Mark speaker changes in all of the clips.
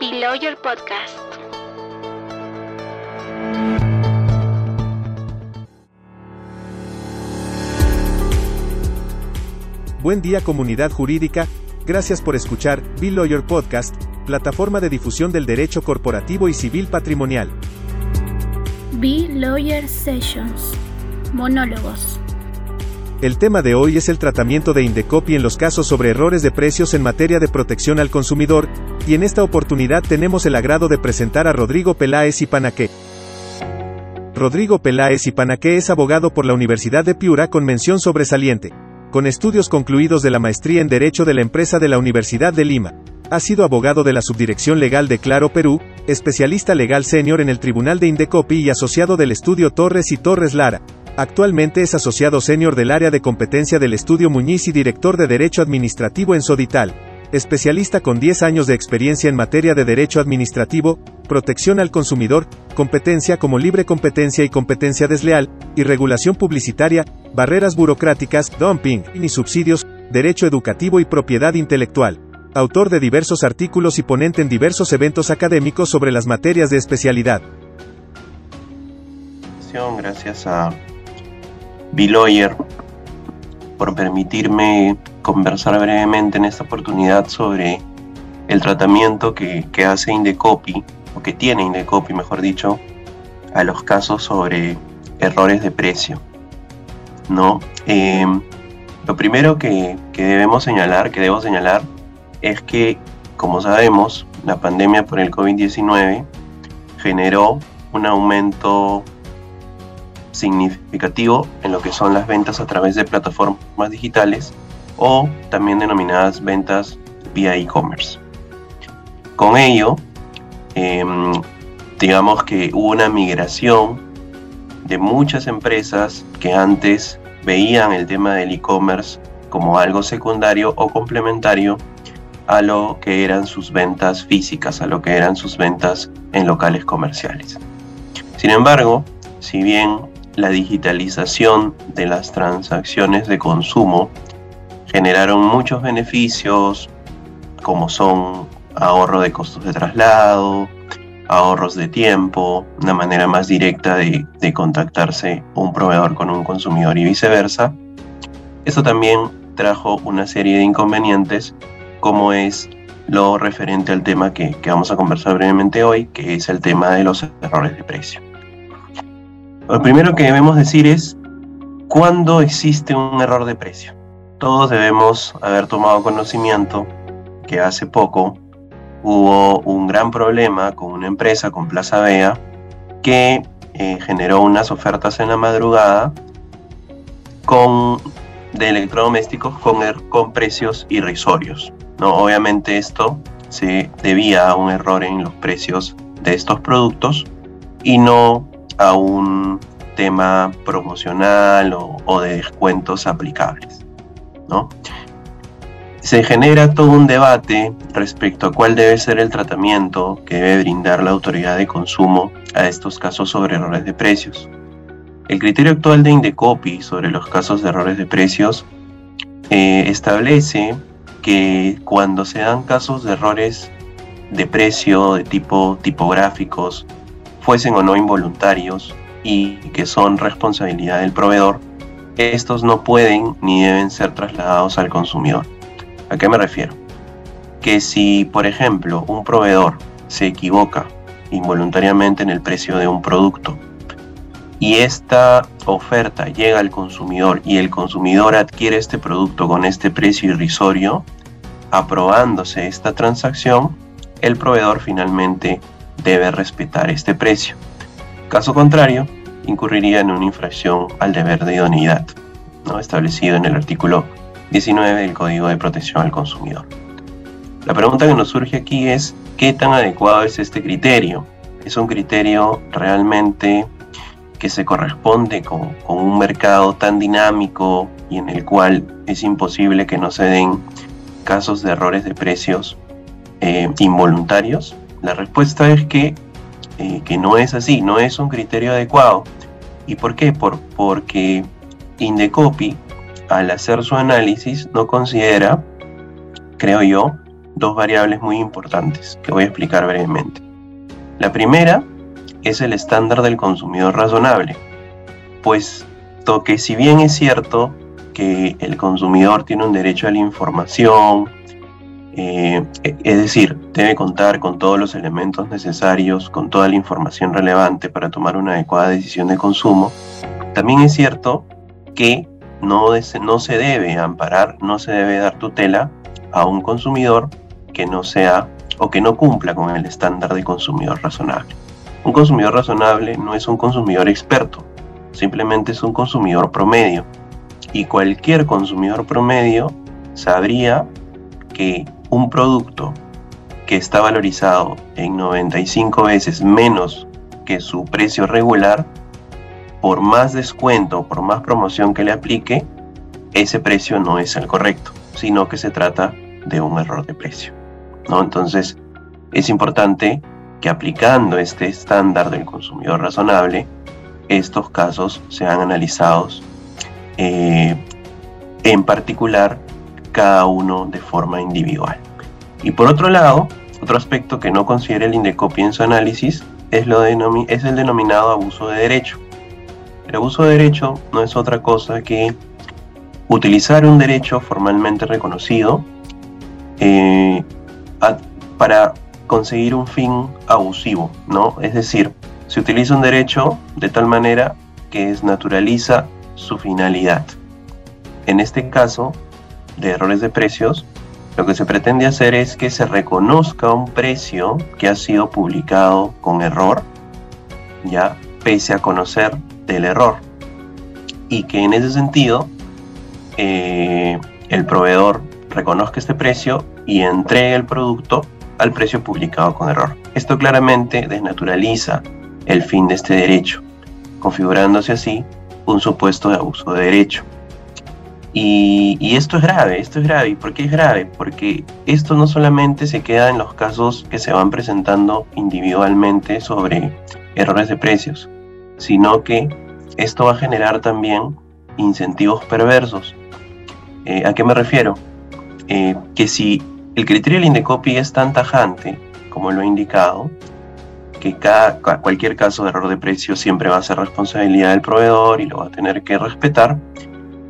Speaker 1: Below Your Podcast.
Speaker 2: Buen día comunidad jurídica, gracias por escuchar Bill Lawyer Podcast, plataforma de difusión del derecho corporativo y civil patrimonial.
Speaker 1: Be Lawyer Sessions. Monólogos.
Speaker 2: El tema de hoy es el tratamiento de Indecopy en los casos sobre errores de precios en materia de protección al consumidor, y en esta oportunidad tenemos el agrado de presentar a Rodrigo Peláez y Panaqué. Rodrigo Peláez y Panaqué es abogado por la Universidad de Piura con mención sobresaliente, con estudios concluidos de la maestría en Derecho de la empresa de la Universidad de Lima. Ha sido abogado de la Subdirección Legal de Claro Perú, especialista legal senior en el Tribunal de Indecopi y asociado del estudio Torres y Torres Lara. Actualmente es asociado senior del área de competencia del estudio Muñiz y director de Derecho Administrativo en Sodital. Especialista con 10 años de experiencia en materia de derecho administrativo, protección al consumidor, competencia como libre competencia y competencia desleal, y regulación publicitaria, barreras burocráticas, dumping y subsidios, derecho educativo y propiedad intelectual. Autor de diversos artículos y ponente en diversos eventos académicos sobre las materias de especialidad.
Speaker 3: Gracias a Biloyer por permitirme conversar brevemente en esta oportunidad sobre el tratamiento que, hace Indecopy, o que tiene Indecopy, mejor dicho, a los casos sobre errores de precio. ¿no? Em, lo primero que, que, debemos señalar, que debo señalar, es que, como sabemos, la pandemia por el COVID-19 generó un aumento significativo en lo que son las ventas a través de plataformas digitales o también denominadas ventas vía e-commerce. Con ello, em, digamos que hubo una migración de muchas empresas que antes veían el tema del e-commerce como algo secundario o complementario a lo que eran sus ventas físicas, a lo que eran sus ventas en locales comerciales. Sin embargo, si bien la digitalización de las transacciones de consumo generaron muchos beneficios como son ahorro de costos de traslado, ahorros de tiempo, una manera más directa de, contactarse un proveedor con un consumidor y viceversa. Eso también trajo una serie de inconvenientes como es lo referente al tema que vamos a conversar brevemente hoy, que es el tema de los errores de precio. Lo primero que debemos decir es cuándo existe un error de precio. Todos debemos haber tomado conocimiento que hace poco hubo un gran problema con una empresa, con Plaza Vea, que eh, generó unas ofertas en la madrugada con, de electrodomésticos con, er, con precios irrisorios. ¿no? Obviamente esto se debía a un error en los precios de estos productos y no a un tema promocional o, de descuentos aplicables. ¿no? Se genera todo un debate respecto a cuál debe ser el tratamiento que debe brindar la autoridad de consumo a estos casos sobre errores de precios. El criterio actual de Indecopi sobre los casos de errores de precios eh, establece que cuando se dan casos de errores de precio de tipo tipográficos fuesen o no involuntarios y que son responsabilidad del proveedor, estos no pueden ni deben ser trasladados al consumidor. ¿A qué me refiero? Que si, por ejemplo, un proveedor se equivoca involuntariamente en el precio de un producto y esta oferta llega al consumidor y el consumidor adquiere este producto con este precio irrisorio, aprobándose esta transacción, el proveedor finalmente debe respetar este precio. Caso contrario, incurriría en una infracción al deber de idoneidad, ¿no? establecido en el artículo 19 del Código de Protección al Consumidor. La pregunta que nos surge aquí es, ¿qué tan adecuado es este criterio? ¿Es un criterio realmente que se corresponde con, un mercado tan dinámico y en el cual es imposible que no se den casos de errores de precios eh, involuntarios? La respuesta es que, eh, que no es así, no es un criterio adecuado. ¿Y por qué? Por, porque Indecopy, al hacer su análisis, no considera, creo yo, dos variables muy importantes que voy a explicar brevemente. La primera es el estándar del consumidor razonable, puesto que si bien es cierto que el consumidor tiene un derecho a la información, eh, es decir, debe contar con todos los elementos necesarios, con toda la información relevante para tomar una adecuada decisión de consumo, también es cierto que no, no se debe amparar, no se debe dar tutela a un consumidor que no sea o que no cumpla con el estándar de consumidor razonable. Un consumidor razonable no es un consumidor experto, simplemente es un consumidor promedio. Y cualquier consumidor promedio sabría que un producto que está valorizado en 95 veces menos que su precio regular, por más descuento, por más promoción que le aplique, ese precio no es el correcto, sino que se trata de un error de precio. ¿no? Entonces, es importante que aplicando este estándar del consumidor razonable, estos casos sean analizados eh, en particular cada uno de forma individual. Y por otro lado, otro aspecto que no considera el INDECOPI en su análisis es, lo es el denominado abuso de derecho. El abuso de derecho no es otra cosa que utilizar un derecho formalmente reconocido eh, para conseguir un fin abusivo, ¿no? Es decir, se utiliza un derecho de tal manera que desnaturaliza su finalidad. En este caso de errores de precios, lo que se pretende hacer es que se reconozca un precio que ha sido publicado con error, ya pese a conocer del error, y que en ese sentido eh, el proveedor reconozca este precio y entregue el producto al precio publicado con error. Esto claramente desnaturaliza el fin de este derecho, configurándose así un supuesto de abuso de derecho. Y, esto es grave, esto es grave. ¿Y por qué es grave? Porque esto no solamente se queda en los casos que se van presentando individualmente sobre errores de precios, sino que esto va a generar también incentivos perversos. Eh, ¿A qué me refiero? Eh, que si el criterio del INDECOPI es tan tajante como lo he indicado, que cada, cualquier caso de error de precio siempre va a ser responsabilidad del proveedor y lo va a tener que respetar,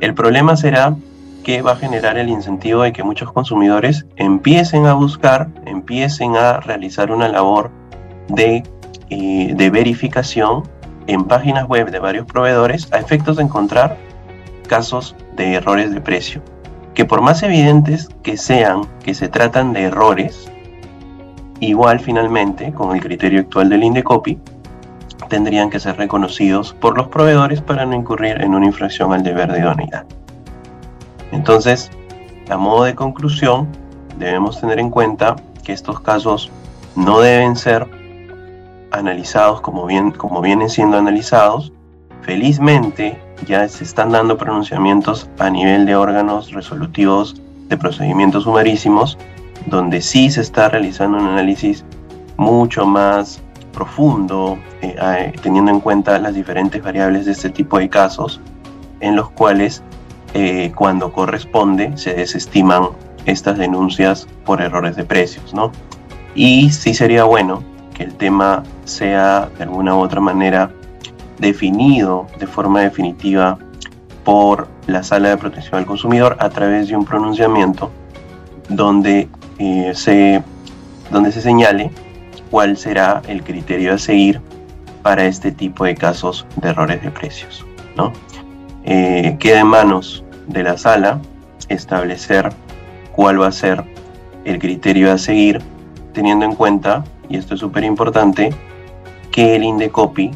Speaker 3: el problema será que va a generar el incentivo de que muchos consumidores empiecen a buscar, empiecen a realizar una labor de, eh, de verificación en páginas web de varios proveedores a efectos de encontrar casos de errores de precio. Que por más evidentes que sean que se tratan de errores, igual finalmente, con el criterio actual del INDECOPI, tendrían que ser reconocidos por los proveedores para no incurrir en una infracción al deber de idoneidad. Entonces, a modo de conclusión, debemos tener en cuenta que estos casos no deben ser analizados como, bien, como vienen siendo analizados. Felizmente, ya se están dando pronunciamientos a nivel de órganos resolutivos de procedimientos sumarísimos, donde sí se está realizando un análisis mucho más profundo, eh, teniendo en cuenta las diferentes variables de este tipo de casos, en los cuales eh, cuando corresponde se desestiman estas denuncias por errores de precios, ¿no? Y sí sería bueno que el tema sea de alguna u otra manera definido de forma definitiva por la Sala de Protección al Consumidor a través de un pronunciamiento donde, eh, se, donde se señale cuál será el criterio a seguir para este tipo de casos de errores de precios. ¿no? Eh, queda en manos de la sala establecer cuál va a ser el criterio a seguir, teniendo en cuenta, y esto es súper importante, que el INDECOPI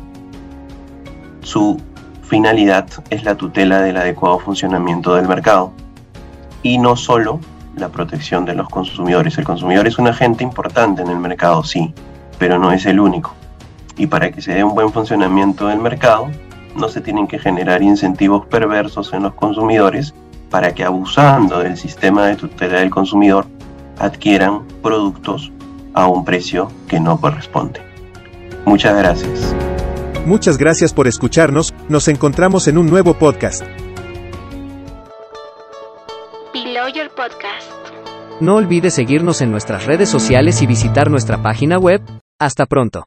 Speaker 3: su finalidad es la tutela del adecuado funcionamiento del mercado y no solo la protección de los consumidores. El consumidor es un agente importante en el mercado, sí, pero no es el único. Y para que se dé un buen funcionamiento del mercado, no se tienen que generar incentivos perversos en los consumidores para que abusando del sistema de tutela del consumidor adquieran productos a un precio que no corresponde. Muchas gracias.
Speaker 2: Muchas gracias por escucharnos, nos encontramos en un nuevo podcast.
Speaker 1: Podcast.
Speaker 4: No olvides seguirnos en nuestras redes sociales y visitar nuestra página web. Hasta pronto.